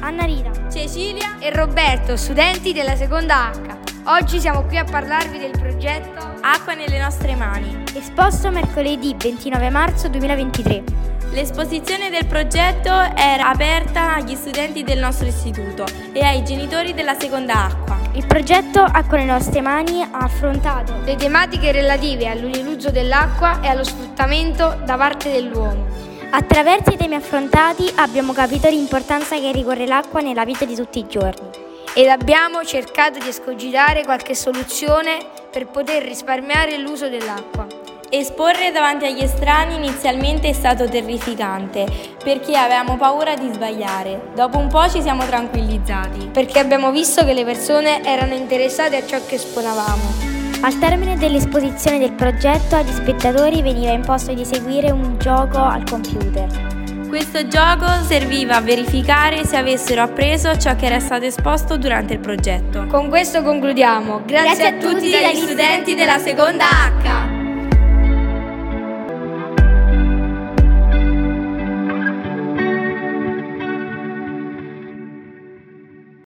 Anna Rita, Cecilia e Roberto, studenti della seconda H. Oggi siamo qui a parlarvi del progetto Acqua nelle nostre mani. esposto mercoledì 29 marzo 2023. L'esposizione del progetto era aperta agli studenti del nostro istituto e ai genitori della seconda acqua. Il progetto Acqua nelle nostre mani ha affrontato le tematiche relative all'utilizzo dell'acqua e allo sfruttamento da parte dell'uomo. Attraverso i temi affrontati abbiamo capito l'importanza che ricorre l'acqua nella vita di tutti i giorni. Ed abbiamo cercato di escogitare qualche soluzione per poter risparmiare l'uso dell'acqua. Esporre davanti agli estranei inizialmente è stato terrificante perché avevamo paura di sbagliare. Dopo un po' ci siamo tranquillizzati. Perché abbiamo visto che le persone erano interessate a ciò che esponevamo. Al termine dell'esposizione del progetto agli spettatori veniva imposto di eseguire un gioco al computer. Questo gioco serviva a verificare se avessero appreso ciò che era stato esposto durante il progetto. Con questo concludiamo. Grazie, Grazie a tutti dagli studenti della seconda H.